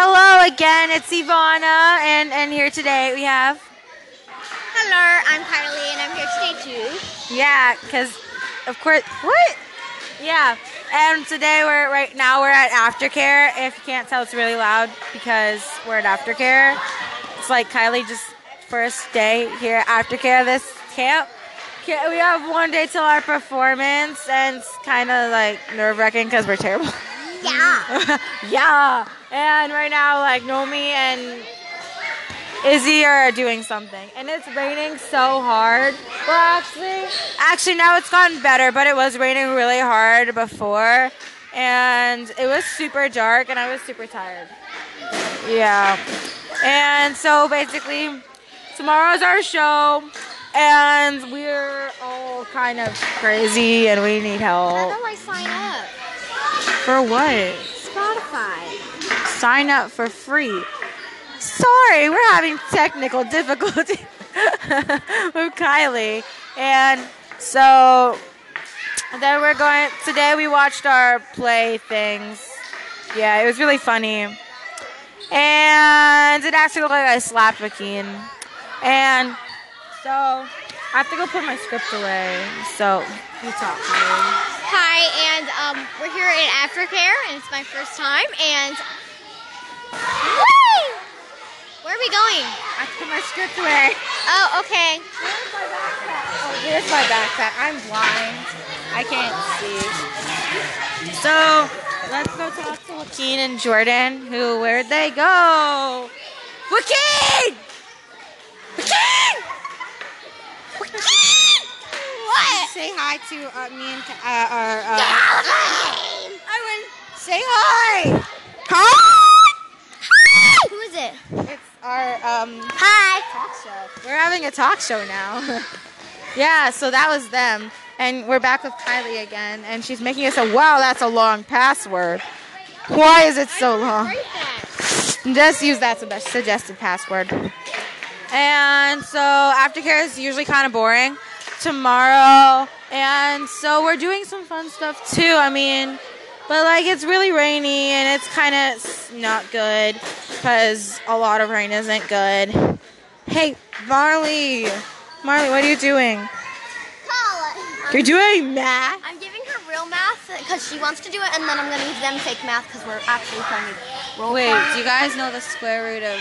Hello again, it's Ivana, and, and here today we have. Hello, I'm Kylie, and I'm here today too. Yeah, because of course. What? Yeah, and today we're right now we're at aftercare. If you can't tell, it's really loud because we're at aftercare. It's like Kylie just first day here at aftercare this camp. We have one day till our performance, and it's kind of like nerve wracking because we're terrible. Yeah. yeah. And right now, like Nomi and Izzy are doing something, and it's raining so hard. Well, actually, actually now it's gotten better, but it was raining really hard before, and it was super dark, and I was super tired. Yeah. And so basically, tomorrow's our show, and we're all kind of crazy, and we need help. How do I sign up? For what? Spotify. sign up for free. Sorry, we're having technical difficulty with Kylie. And so then we're going today we watched our play things. Yeah, it was really funny. And it actually looked like I slapped Joaquin. And so I have to go put my script away. So you talk, Kylie. Hi, and um, we're here in Aftercare, and it's my first time. And Woo! where are we going? I have to put my script away. Oh, okay. Where's my backpack? Oh, here's my backpack. I'm blind. I can't see. So let's go talk to Joaquin and Jordan. Who? Where'd they go? Joaquin! Joaquin! Joaquin! What? Say hi to uh, me and uh, our. Uh, I went. Say hi. Hi. Who is it? It's our um. Hi. talk show. We're having a talk show now. yeah, so that was them. And we're back with Kylie again, and she's making us a wow, that's a long password. Why is it so long? Just use that as a suggested password. And so aftercare is usually kind of boring tomorrow. And so we're doing some fun stuff too. I mean, but like it's really rainy and it's kind of not good because a lot of rain isn't good. Hey, Marley. Marley, what are you doing? You're doing math? I'm giving her real math because she wants to do it, and then I'm going to give them fake math because we're actually playing role Wait, do you guys know the square root of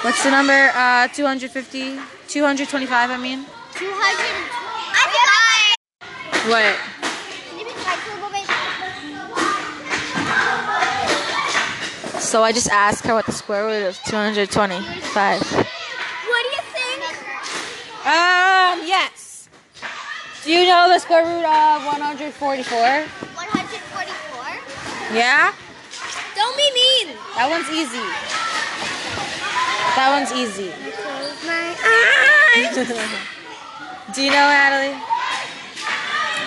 what's the number? Uh, 250? 225, I mean. 200. I'm good. What? Can you be quiet for a moment? So I just asked her what the square root of 225. What do you think? Um, yes. Do you know the square root of 144? 144? Yeah? Don't be mean. That one's easy. That one's easy. Close my eyes. Do you know, Natalie?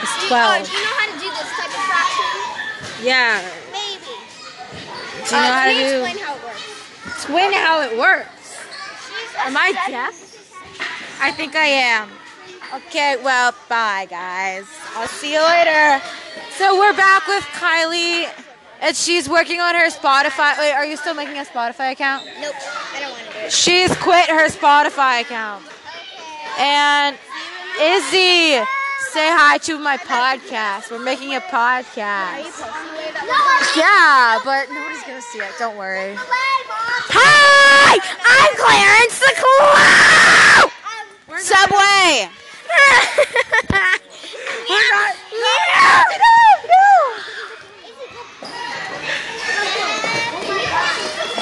It's Oh, 12. Uh, do you know how to do this type of fraction? Yeah. Maybe. Do you know uh, how to do? explain how it works? Explain how it works. Am I deaf? I think I am. Okay, well, bye, guys. I'll see you later. So we're back with Kylie, and she's working on her Spotify. Wait, are you still making a Spotify account? Nope, I don't want to do it. She's quit her Spotify account. And Izzy, say hi to my podcast. We're making a podcast. Yeah, but nobody's gonna see it. Don't worry. Hi, I'm Clarence the Clown. Subway. We're not. No, no, no.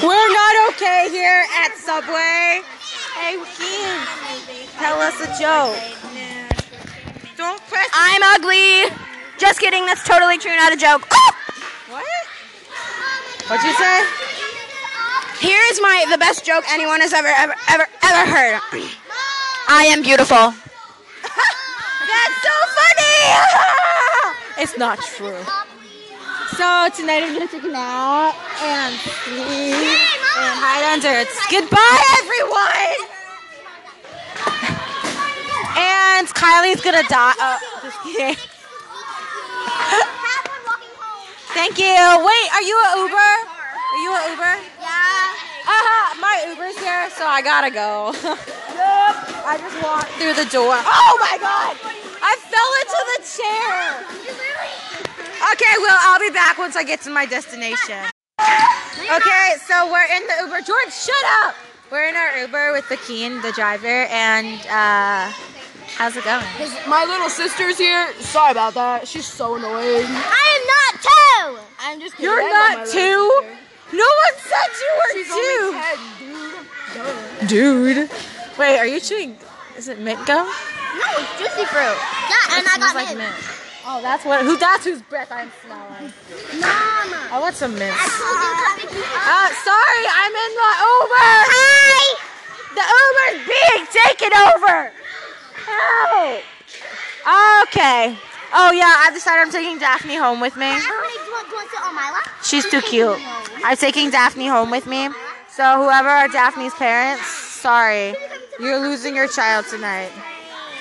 We're not okay here at Subway. Hey, Joaquin, tell us a joke. Don't press. I'm ugly. Just kidding. That's totally true. Not a joke. What? What'd you say? Here is my the best joke anyone has ever ever ever ever heard. I am beautiful. That's so funny! it's not true. So tonight I'm gonna take a nap and sleep and hide under it. Goodbye, everyone! And Kylie's gonna die. Oh, just kidding. Thank you. Wait, are you an Uber? Are you an Uber? Yeah. Uh-huh, my Uber's here, so I gotta go. I just walked through the door. Oh my god! I fell into the chair. Okay, well, I'll be back once I get to my destination. Okay, so we're in the Uber. George, shut up! We're in our Uber with the Keen, the driver, and uh, how's it going? My little sister's here. Sorry about that. She's so annoying. I am not two. I'm just kidding. You're I not little two? No one said you were She's two. only ten, dude. Duh. Dude. Wait, are you chewing? Is it mint gum? No, it's juicy fruit. Yeah, and I got like mint. mint. Oh, that's what. Who? That's whose breath I'm smelling. Mama. I want some mint. I told you to pick me up. Uh, sorry, I'm in the Uber. Hi. The Uber's being taken over. Help. Okay. Oh yeah, I decided I'm taking Daphne home with me. How do you want, want to sit on my lap? She's too cute. I'm taking Daphne home with me. So whoever are Daphne's parents, sorry, you're losing your child tonight.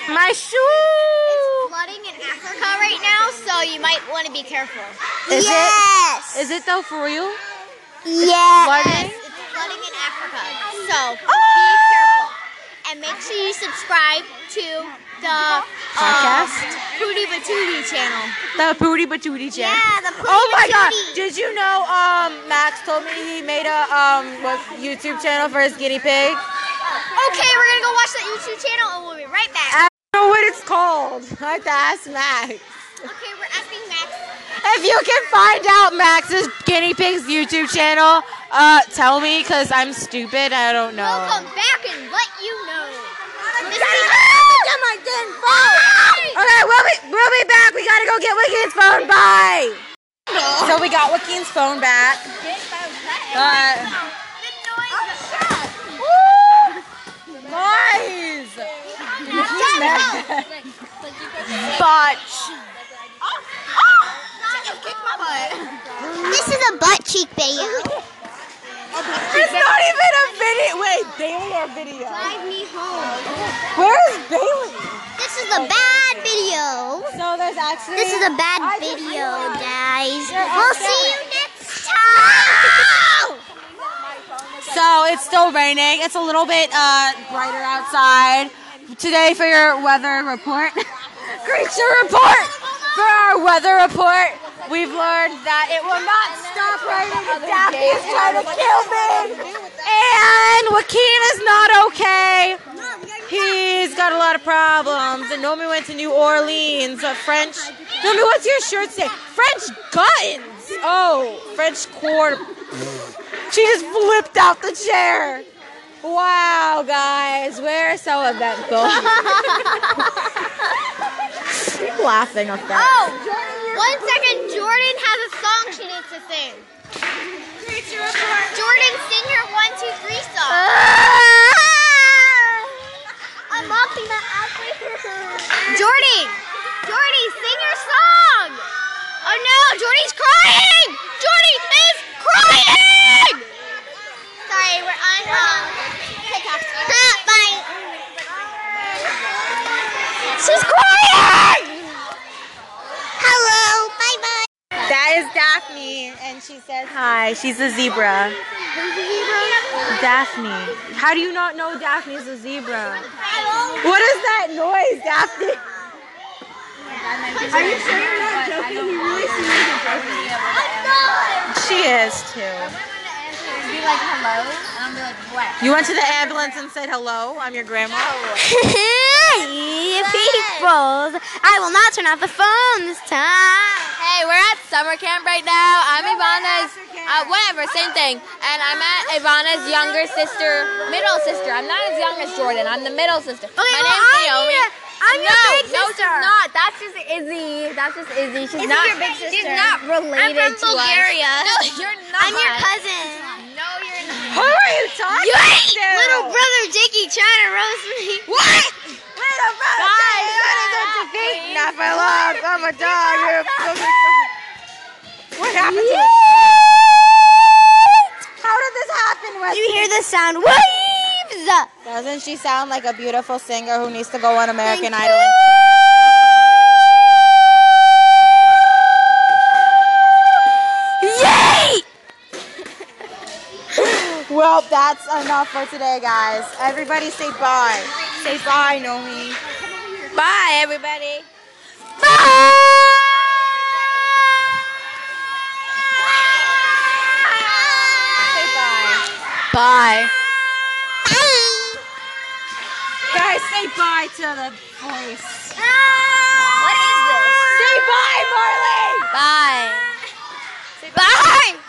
My shoe. Flooding in Africa right now, so you might want to be careful. Is it? yes. Is it though for real? Yes. Flooding? It's flooding in Africa. So Oh! be careful. And make sure you subscribe to the Podcast? Uh, Pootie Batootie channel. The Pootie Batootie channel. Yeah, the Pootie Oh my god! Did you know? Um, Max told me he made a um what YouTube channel for his guinea pig. Okay, we're gonna go watch that YouTube channel and we'll be right back. I don't know what it's called. I have to ask Max. Okay, we're asking Max. If you can find out Max's guinea pig's YouTube channel, uh, tell me because I'm stupid. I don't know. We'll come back and let you know. This Okay, we'll be we'll be back. We gotta go get Joaquin's phone. Bye. So we got Joaquin's phone back. Uh, guys. Botch. This is a butt cheek video. It's not even a video. Wait, Bailey or video? Drive me home. Where is Bailey? This is a bad video. So there's actually. This is a bad I- video, guys. We'll see you next time. So it's still raining. It's a little bit uh, brighter outside. Today for your weather report, creature report. For our weather report, we've learned that it will not stop raining. Daphne is trying to kill me, and Joaquin is not okay. He's got a lot of problems. And Nomi went to New Orleans. A French. Nomi, what's your shirt say? French guns. Oh, French quarter. She just flipped out the chair. Wow, guys, we're so eventful. Keep laughing up there. Oh, one second. Jordan has a song she needs to sing. Jordan, sing your one, two, three song. I'm mocking the Jordy, Jordy, sing your song. Oh no, Jordy's crying. Jordy is crying. Sorry, we're on um, TikTok. Bye. She's crying. Hello. Bye bye. That is Daphne, and she says hi. She's a zebra. Who's a zebra? Daphne. How do you not know Daphne's a zebra? What is that noise, Daphne? Are you sure you're not joking? You really see me joking. I'm not. She is too. Be like hello, and I'm be like what? You went to the ambulance and said hello. I'm your grandma. Hey. I will not turn off the phone this time. Hey, we're at summer camp right now. I'm Ivana's, uh, whatever, same thing. And I'm at Ivana's younger sister, middle sister. I'm not as young as Jordan. I'm the middle sister. My well, name's I'm Naomi. your- I'm your no, big no, sister. she's not. That's just Izzy. That's just Izzy. She's Izzy's not. your big She's not related I'm from to Bulgaria. us. No, you're not. I'm your cousin. No, you're not. Who are you talking to? Little brother Jakey trying to roast me. What? Little brother. Guys, What is it to be? Not for long. A dog. You're a fucking- What happened to How did this happen, Wesley? You hear the sound waves. Doesn't she sound like a beautiful singer who needs to go on American Thank Idol? Yay! Well, that's enough for today, guys. Everybody say bye. Say bye, Nomi. Bye, everybody. Bye. Bye. Bye. Guys, say bye to the voice. What is this? Say bye, Marley. Bye. Say bye. bye.